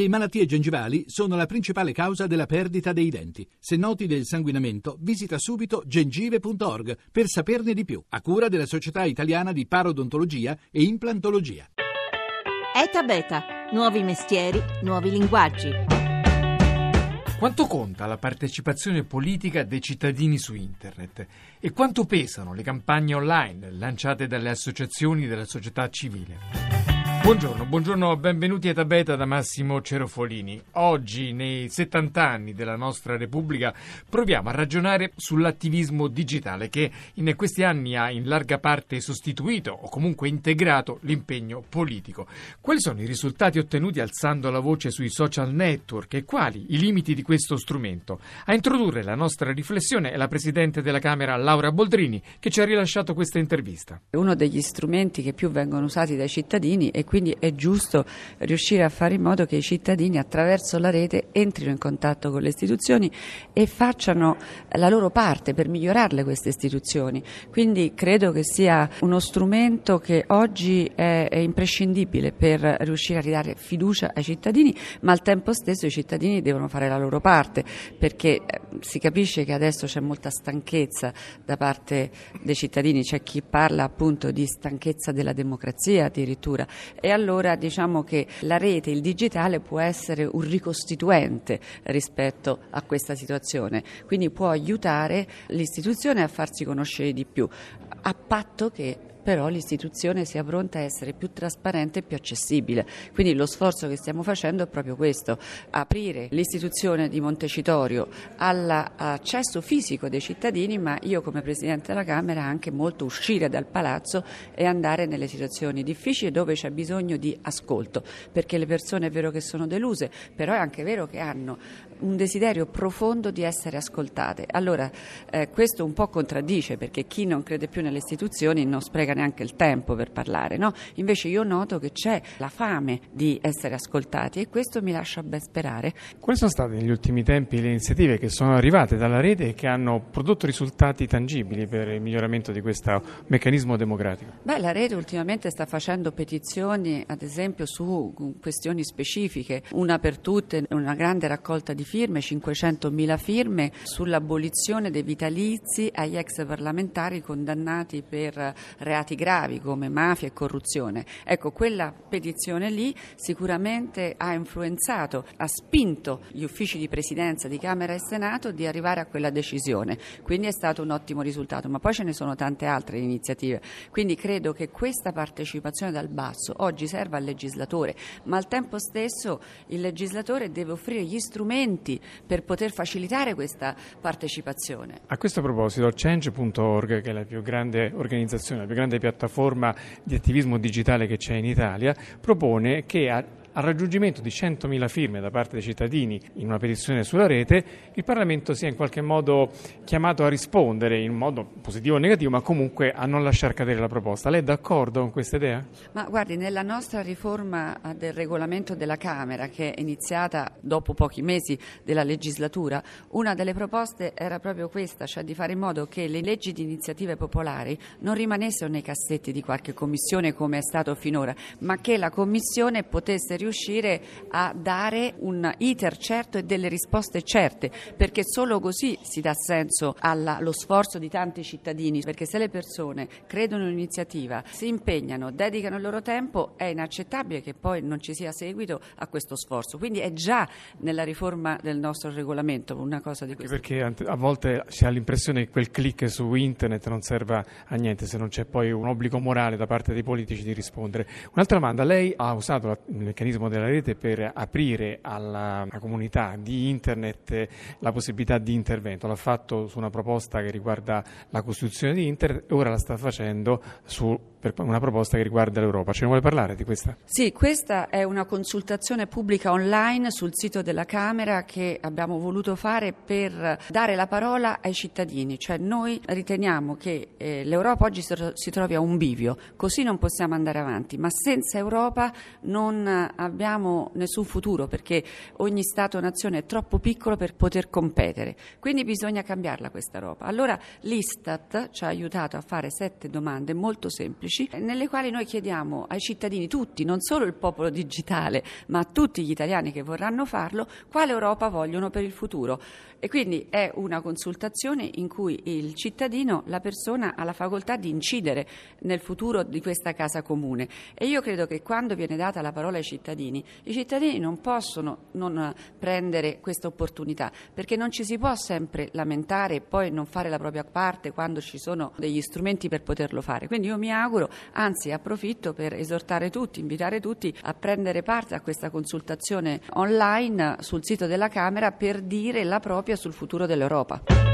Le malattie gengivali sono la principale causa della perdita dei denti. Se noti del sanguinamento, visita subito gengive.org per saperne di più, a cura della Società Italiana di Parodontologia e Implantologia. ETA Beta, nuovi mestieri, nuovi linguaggi. Quanto conta la partecipazione politica dei cittadini su Internet e quanto pesano le campagne online lanciate dalle associazioni della società civile? Buongiorno, buongiorno, benvenuti a Tabeta da Massimo Cerofolini. Oggi, nei 70 anni della nostra Repubblica, proviamo a ragionare sull'attivismo digitale che in questi anni ha in larga parte sostituito o comunque integrato l'impegno politico. Quali sono i risultati ottenuti alzando la voce sui social network e quali i limiti di questo strumento? A introdurre la nostra riflessione è la Presidente della Camera Laura Boldrini che ci ha rilasciato questa intervista. Uno degli strumenti che più vengono usati dai cittadini è quindi è giusto riuscire a fare in modo che i cittadini attraverso la rete entrino in contatto con le istituzioni e facciano la loro parte per migliorarle queste istituzioni. Quindi credo che sia uno strumento che oggi è, è imprescindibile per riuscire a ridare fiducia ai cittadini, ma al tempo stesso i cittadini devono fare la loro parte perché eh, si capisce che adesso c'è molta stanchezza da parte dei cittadini, c'è chi parla appunto di stanchezza della democrazia addirittura e allora diciamo che la rete, il digitale può essere un ricostituente rispetto a questa situazione, quindi può aiutare l'istituzione a farsi conoscere di più, a patto che però l'istituzione sia pronta a essere più trasparente e più accessibile. Quindi lo sforzo che stiamo facendo è proprio questo, aprire l'istituzione di Montecitorio all'accesso fisico dei cittadini, ma io come Presidente della Camera anche molto uscire dal palazzo e andare nelle situazioni difficili dove c'è bisogno di ascolto, perché le persone è vero che sono deluse, però è anche vero che hanno un desiderio profondo di essere ascoltate. Allora eh, questo un po' contraddice perché chi non crede più nelle istituzioni non spreca neanche il tempo per parlare, no? Invece io noto che c'è la fame di essere ascoltati e questo mi lascia ben sperare. Quali sono state negli ultimi tempi le iniziative che sono arrivate dalla rete e che hanno prodotto risultati tangibili per il miglioramento di questo meccanismo democratico? Beh, la rete ultimamente sta facendo petizioni, ad esempio, su questioni specifiche, una per tutte, una grande raccolta di firme, 500.000 firme sull'abolizione dei vitalizi agli ex parlamentari condannati per reati gravi come mafia e corruzione. Ecco, quella petizione lì sicuramente ha influenzato, ha spinto gli uffici di presidenza di Camera e Senato di arrivare a quella decisione. Quindi è stato un ottimo risultato, ma poi ce ne sono tante altre iniziative. Quindi credo che questa partecipazione dal basso oggi serva al legislatore, ma al tempo stesso il legislatore deve offrire gli strumenti strumenti per poter facilitare questa partecipazione. A questo proposito, Change.org, che è la più grande organizzazione, la più grande piattaforma di attivismo digitale che c'è in Italia, propone che a al raggiungimento di 100.000 firme da parte dei cittadini in una petizione sulla rete, il Parlamento sia in qualche modo chiamato a rispondere in modo positivo o negativo, ma comunque a non lasciare cadere la proposta. Lei è d'accordo con questa idea? Ma guardi, nella nostra riforma eh, del regolamento della Camera, che è iniziata dopo pochi mesi della legislatura, una delle proposte era proprio questa, cioè di fare in modo che le leggi di iniziative popolari non rimanessero nei cassetti di qualche commissione come è stato finora, ma che la commissione potesse riuscire a dare un iter certo e delle risposte certe, perché solo così si dà senso allo sforzo di tanti cittadini, perché se le persone credono in un'iniziativa, si impegnano, dedicano il loro tempo, è inaccettabile che poi non ci sia seguito a questo sforzo. Quindi è già nella riforma del nostro regolamento una cosa di questo. Perché a volte si ha l'impressione che quel click su internet non serva a niente se non c'è poi un obbligo morale da parte dei politici di rispondere. Un'altra domanda, lei ha usato il meccanismo meccanismo della rete per aprire alla, comunità di internet la possibilità di intervento. L'ha fatto su una proposta che riguarda la costruzione di internet e ora la sta facendo su per una proposta che riguarda l'Europa. Ce ne vuole parlare di questa? Sì, questa è una consultazione pubblica online sul sito della Camera che abbiamo voluto fare per dare la parola ai cittadini, cioè noi riteniamo che eh, l'Europa oggi si trovi a un bivio, così non possiamo andare avanti, ma senza Europa non abbiamo nessun futuro perché ogni Stato-nazione è troppo piccolo per poter competere, quindi bisogna cambiarla questa Europa. Allora l'Istat ci ha aiutato a fare sette domande molto semplici pubblici, nelle quali noi chiediamo ai cittadini tutti, non solo il popolo digitale, ma a tutti gli italiani che vorranno farlo, quale Europa vogliono per il futuro. E quindi è una consultazione in cui il cittadino, la persona, ha la facoltà di incidere nel futuro di questa casa comune. E io credo che quando viene data la parola ai cittadini, i cittadini non possono non prendere questa opportunità, perché non ci si può sempre lamentare e poi non fare la propria parte quando ci sono degli strumenti per poterlo fare. Quindi io mi auguro, anzi approfitto per esortare tutti, invitare tutti a prendere parte a questa consultazione online sul sito della Camera per dire la propria propria sul futuro dell'Europa.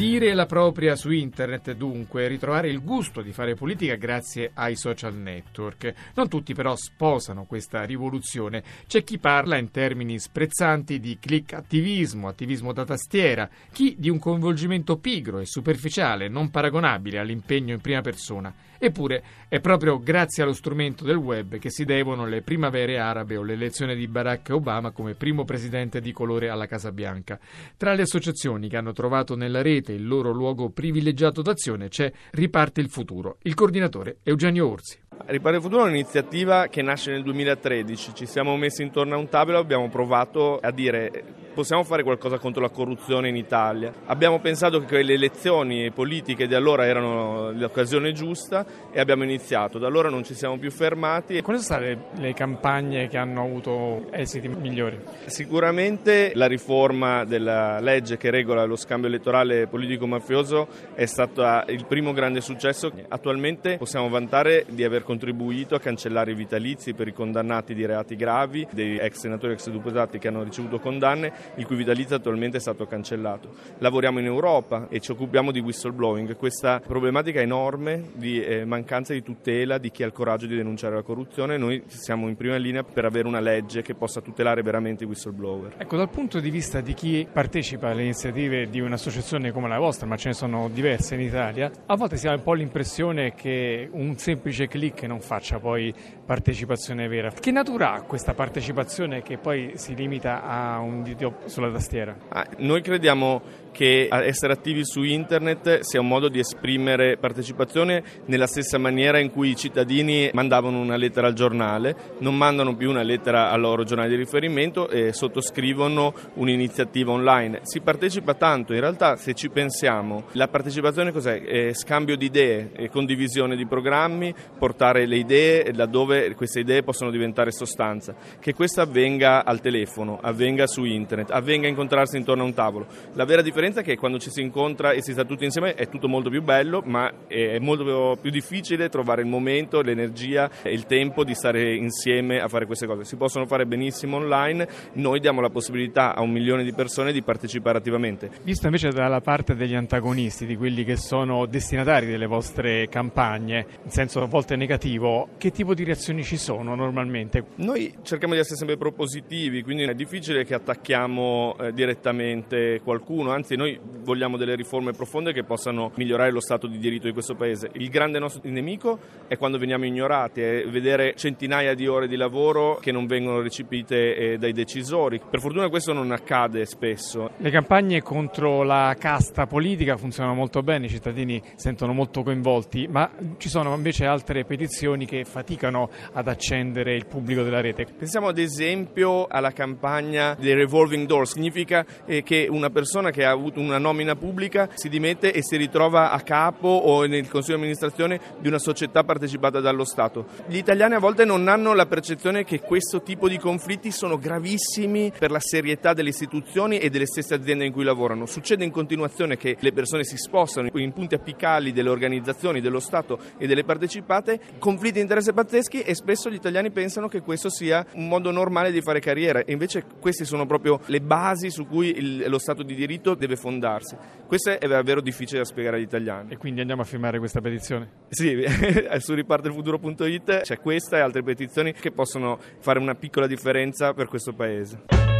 Dire la propria su internet, dunque, ritrovare il gusto di fare politica grazie ai social network. Non tutti però sposano questa rivoluzione. C'è chi parla in termini sprezzanti di click attivismo, attivismo da tastiera, chi di un coinvolgimento pigro e superficiale, non paragonabile all'impegno in prima persona. Eppure è proprio grazie allo strumento del web che si devono le primavere arabe o l'elezione di Barack Obama come primo presidente di colore alla Casa Bianca. Tra le associazioni che hanno trovato nella rete il loro luogo privilegiato d'azione c'è Riparte il futuro. Il coordinatore Eugenio Orsi. Ripare il futuro è un'iniziativa che nasce nel 2013, ci siamo messi intorno a un tavolo e abbiamo provato a dire possiamo fare qualcosa contro la corruzione in Italia. Abbiamo pensato che le elezioni politiche di allora erano l'occasione giusta e abbiamo iniziato. Da allora non ci siamo più fermati. Quali sono state le, campagne che hanno avuto esiti migliori? Sicuramente la riforma della legge che regola lo scambio elettorale politico-mafioso è stato il primo grande successo. Attualmente possiamo vantare di aver contribuito a cancellare i vitalizi per i condannati di reati gravi, dei ex senatori e ex deputati che hanno ricevuto condanne, il cui vitalizio attualmente è stato cancellato. Lavoriamo in Europa e ci occupiamo di whistleblowing, questa problematica enorme di eh, mancanza di tutela di chi ha il coraggio di denunciare la corruzione. Noi siamo in prima linea per avere una legge che possa tutelare veramente i whistleblower. Ecco, dal punto di vista di chi partecipa alle iniziative di un'associazione come la vostra, ma ce ne sono diverse in Italia, a volte si ha un po' l'impressione che un semplice click non faccia poi partecipazione vera. Che natura ha questa partecipazione che poi si limita a un sulla tastiera? Ah, noi crediamo che essere attivi su internet sia un modo di esprimere partecipazione nella stessa maniera in cui i cittadini mandavano una lettera al giornale, non mandano più una lettera al loro giornale di riferimento e sottoscrivono un'iniziativa online. Si partecipa tanto, in realtà se ci pensiamo, la partecipazione cos'è? È scambio di idee, condivisione di programmi, portare le idee laddove queste idee possono diventare sostanza. Che questo avvenga al telefono, avvenga su internet, avvenga incontrarsi intorno a un tavolo. La vera differenza differenza è che quando ci si incontra e si sta tutti insieme è tutto molto più bello, ma è molto più difficile trovare il momento, l'energia e il tempo di stare insieme a fare queste cose. Si possono fare benissimo online, noi diamo la possibilità a un milione di persone di partecipare attivamente. Visto invece dalla parte degli antagonisti, di quelli che sono destinatari delle vostre campagne, in senso a volte negativo, che tipo di reazioni ci sono normalmente? Noi cerchiamo di essere sempre propositivi, quindi è difficile che attacchiamo eh, direttamente qualcuno, anzi noi vogliamo delle riforme profonde che possano migliorare lo stato di diritto di questo paese. Il grande nostro nemico è quando veniamo ignorati, è vedere centinaia di ore di lavoro che non vengono recepite eh, dai decisori. Per fortuna questo non accade spesso. Le campagne contro la casta politica funzionano molto bene, i cittadini sentono molto coinvolti, ma ci sono invece altre petizioni che faticano ad accendere il pubblico della rete. Pensiamo ad esempio alla campagna dei revolving door, significa eh, che una persona che ha avuto una nomina pubblica si dimette e si ritrova a capo o nel consiglio di amministrazione di una società partecipata dallo Stato. Gli italiani a volte non hanno la percezione che questo tipo di conflitti sono gravissimi per la serietà delle istituzioni e delle stesse aziende in cui lavorano. Succede in continuazione che le persone si spostano in punti apicali delle organizzazioni, dello Stato e delle partecipate, conflitti di interesse pazzeschi e spesso gli italiani pensano che questo sia un modo normale di fare carriera e invece queste sono proprio le basi su cui il, lo Stato di diritto deve fondarsi. Questo è davvero difficile da spiegare agli italiani. E quindi andiamo a firmare questa petizione? Sì, su ripartelfuturo.it c'è questa e altre petizioni che possono fare una piccola differenza per questo paese.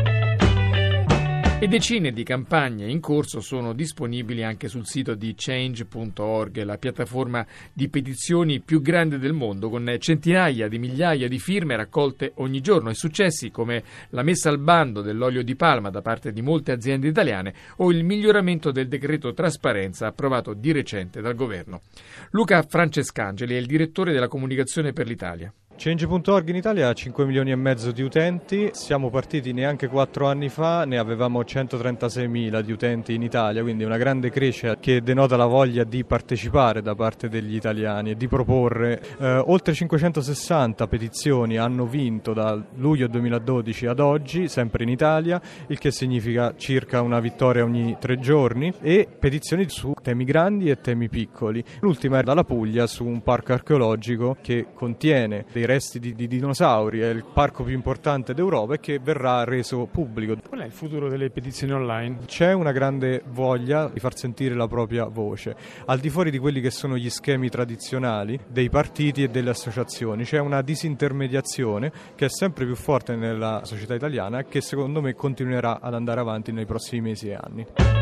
E decine di campagne in corso sono disponibili anche sul sito di change.org, la piattaforma di petizioni più grande del mondo, con centinaia di migliaia di firme raccolte ogni giorno e successi come la messa al bando dell'olio di palma da parte di molte aziende italiane o il miglioramento del decreto trasparenza approvato di recente dal governo. Luca Francescangeli è il direttore della comunicazione per l'Italia. Change.org in Italia ha 5 milioni e mezzo di utenti, siamo partiti neanche 4 anni fa, ne avevamo 136 mila di utenti in Italia, quindi una grande crescita che denota la voglia di partecipare da parte degli italiani e di proporre. Eh, oltre 560 petizioni hanno vinto da luglio 2012 ad oggi, sempre in Italia, il che significa circa una vittoria ogni tre giorni e petizioni su temi grandi e temi piccoli. L'ultima è dalla Puglia su un parco archeologico che contiene dei resti di, di, dinosauri, è il parco più importante d'Europa e che verrà reso pubblico. Qual è il futuro delle petizioni online? C'è una grande voglia di far sentire la propria voce, al di fuori di quelli che sono gli schemi tradizionali dei partiti e delle associazioni. C'è una disintermediazione che è sempre più forte nella società italiana e che secondo me continuerà ad andare avanti nei prossimi mesi e anni.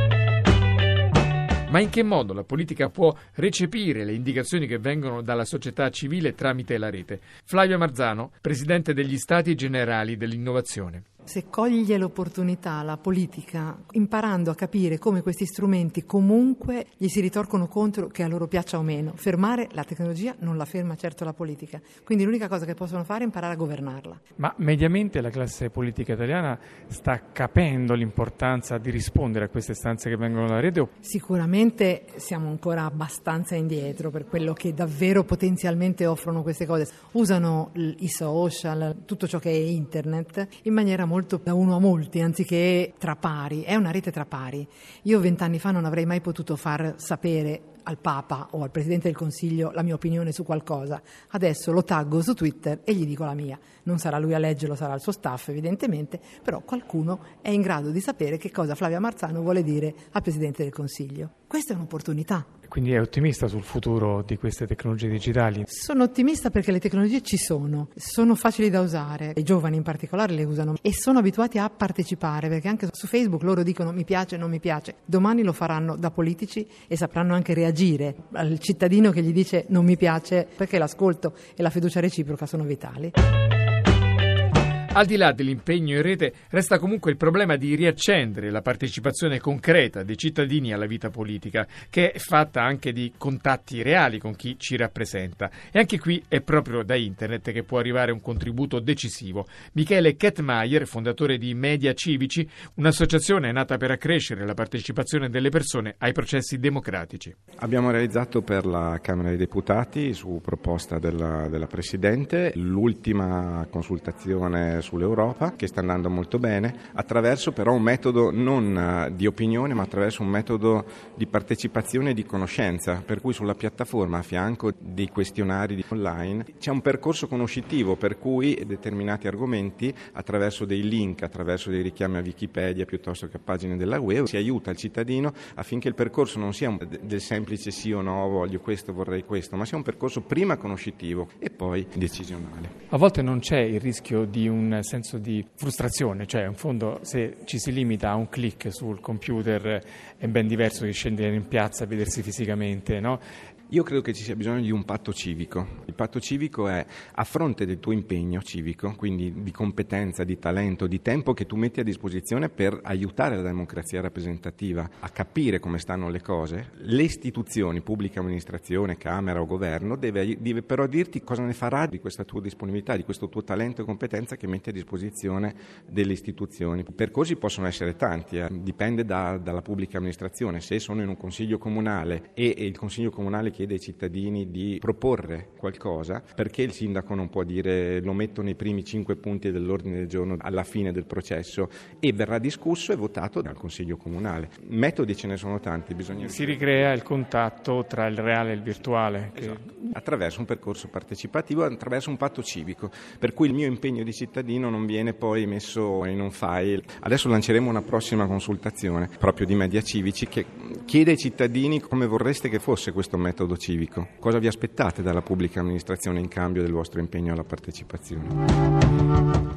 Ma in che modo la politica può recepire le indicazioni che vengono dalla società civile tramite la rete? Flavio Marzano, presidente degli Stati Generali dell'Innovazione se coglie l'opportunità la politica, imparando a capire come questi strumenti comunque gli si ritorcono contro, che a loro piaccia o meno. Fermare la tecnologia non la ferma certo la politica, quindi l'unica cosa che possono fare è imparare a governarla. Ma mediamente la classe politica italiana sta capendo l'importanza di rispondere a queste stanze che vengono dalla rete? Sicuramente siamo ancora abbastanza indietro per quello che davvero potenzialmente offrono queste cose. Usano i social, tutto ciò che è internet, in maniera molto da uno a molti anziché tra pari, è una rete tra pari. Io vent'anni fa non avrei mai potuto far sapere al Papa o al Presidente del Consiglio la mia opinione su qualcosa. Adesso lo taggo su Twitter e gli dico la mia. Non sarà lui a leggerlo, sarà il suo staff evidentemente, però qualcuno è in grado di sapere che cosa Flavia Marzano vuole dire al Presidente del Consiglio. Questa è un'opportunità. Quindi è ottimista sul futuro di queste tecnologie digitali? Sono ottimista perché le tecnologie ci sono, sono facili da usare, i giovani in particolare le usano e sono abituati a partecipare perché anche su Facebook loro dicono mi piace, non mi piace. Domani lo faranno da politici e sapranno anche reagire al cittadino che gli dice non mi piace perché l'ascolto e la fiducia reciproca sono vitali. Al di là dell'impegno in rete, resta comunque il problema di riaccendere la partecipazione concreta dei cittadini alla vita politica, che è fatta anche di contatti reali con chi ci rappresenta. E anche qui è proprio da internet che può arrivare un contributo decisivo. Michele Kettmeier, fondatore di Media Civici, un'associazione nata per accrescere la partecipazione delle persone ai processi democratici. Abbiamo realizzato per la Camera dei Deputati, su proposta della, della Presidente, l'ultima consultazione sull'Europa che sta andando molto bene, attraverso però un metodo non eh, di opinione ma attraverso un metodo di partecipazione e di conoscenza, per cui sulla piattaforma a fianco dei questionari online c'è un percorso conoscitivo per cui determinati argomenti attraverso dei link, attraverso dei richiami a Wikipedia piuttosto che a pagine della web si aiuta il cittadino affinché il percorso non sia del semplice sì o no, voglio questo, vorrei questo, ma sia un percorso prima conoscitivo e poi decisionale. A volte non c'è il rischio di un senso di frustrazione, cioè in fondo se ci si limita a un clic sul computer è ben diverso che scendere in piazza e vedersi fisicamente, no? Io credo che ci sia bisogno di un patto civico. Il patto civico è a fronte del tuo impegno civico, quindi di competenza, di talento, di tempo che tu metti a disposizione per aiutare la democrazia rappresentativa a capire come stanno le cose, le istituzioni, pubblica amministrazione, Camera o governo, deve, deve però dirti cosa ne farà di questa tua disponibilità, di questo tuo talento e competenza che metti a disposizione delle istituzioni. I percorsi possono essere tanti, eh. dipende da, dalla pubblica amministrazione. Se sono in un consiglio comunale e, e il consiglio comunale chiede ai cittadini di proporre qualcosa, perché il sindaco non può dire lo metto nei primi cinque punti dell'ordine del giorno alla fine del processo e verrà discusso e votato dal Consiglio Comunale. Metodi ce ne sono tanti, bisogna... Si ricrea il contatto tra il reale e il virtuale. Che... Esatto. Attraverso un percorso partecipativo, attraverso un patto civico, per cui il mio impegno di cittadino non viene poi messo in un file. Adesso lanceremo una prossima consultazione proprio di media civici che chiede ai cittadini come vorreste che fosse questo metodo metodo civico. Cosa vi aspettate dalla pubblica amministrazione in cambio del vostro impegno alla partecipazione?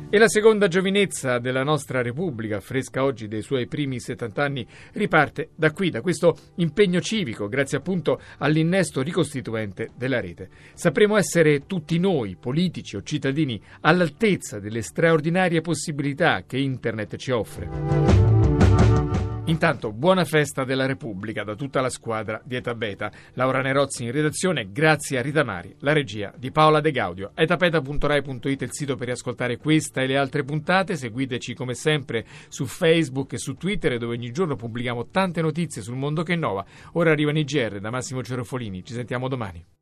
E la seconda giovinezza della nostra Repubblica, fresca oggi dei suoi primi 70 anni, riparte da qui, da questo impegno civico, grazie appunto all'innesto ricostituente della rete. Sapremo essere tutti noi, politici o cittadini, all'altezza delle straordinarie possibilità che Internet ci offre. Intanto, buona festa della Repubblica da tutta la squadra di Eta Beta. Laura Nerozzi in redazione, grazie a Rita Mari, la regia di Paola De Gaudio. etapeta.rai.it è il sito per riascoltare questa e le altre puntate. Seguiteci come sempre su Facebook e su Twitter dove ogni giorno pubblichiamo tante notizie sul mondo che innova. Ora arrivano i da Massimo Cerofolini. Ci sentiamo domani.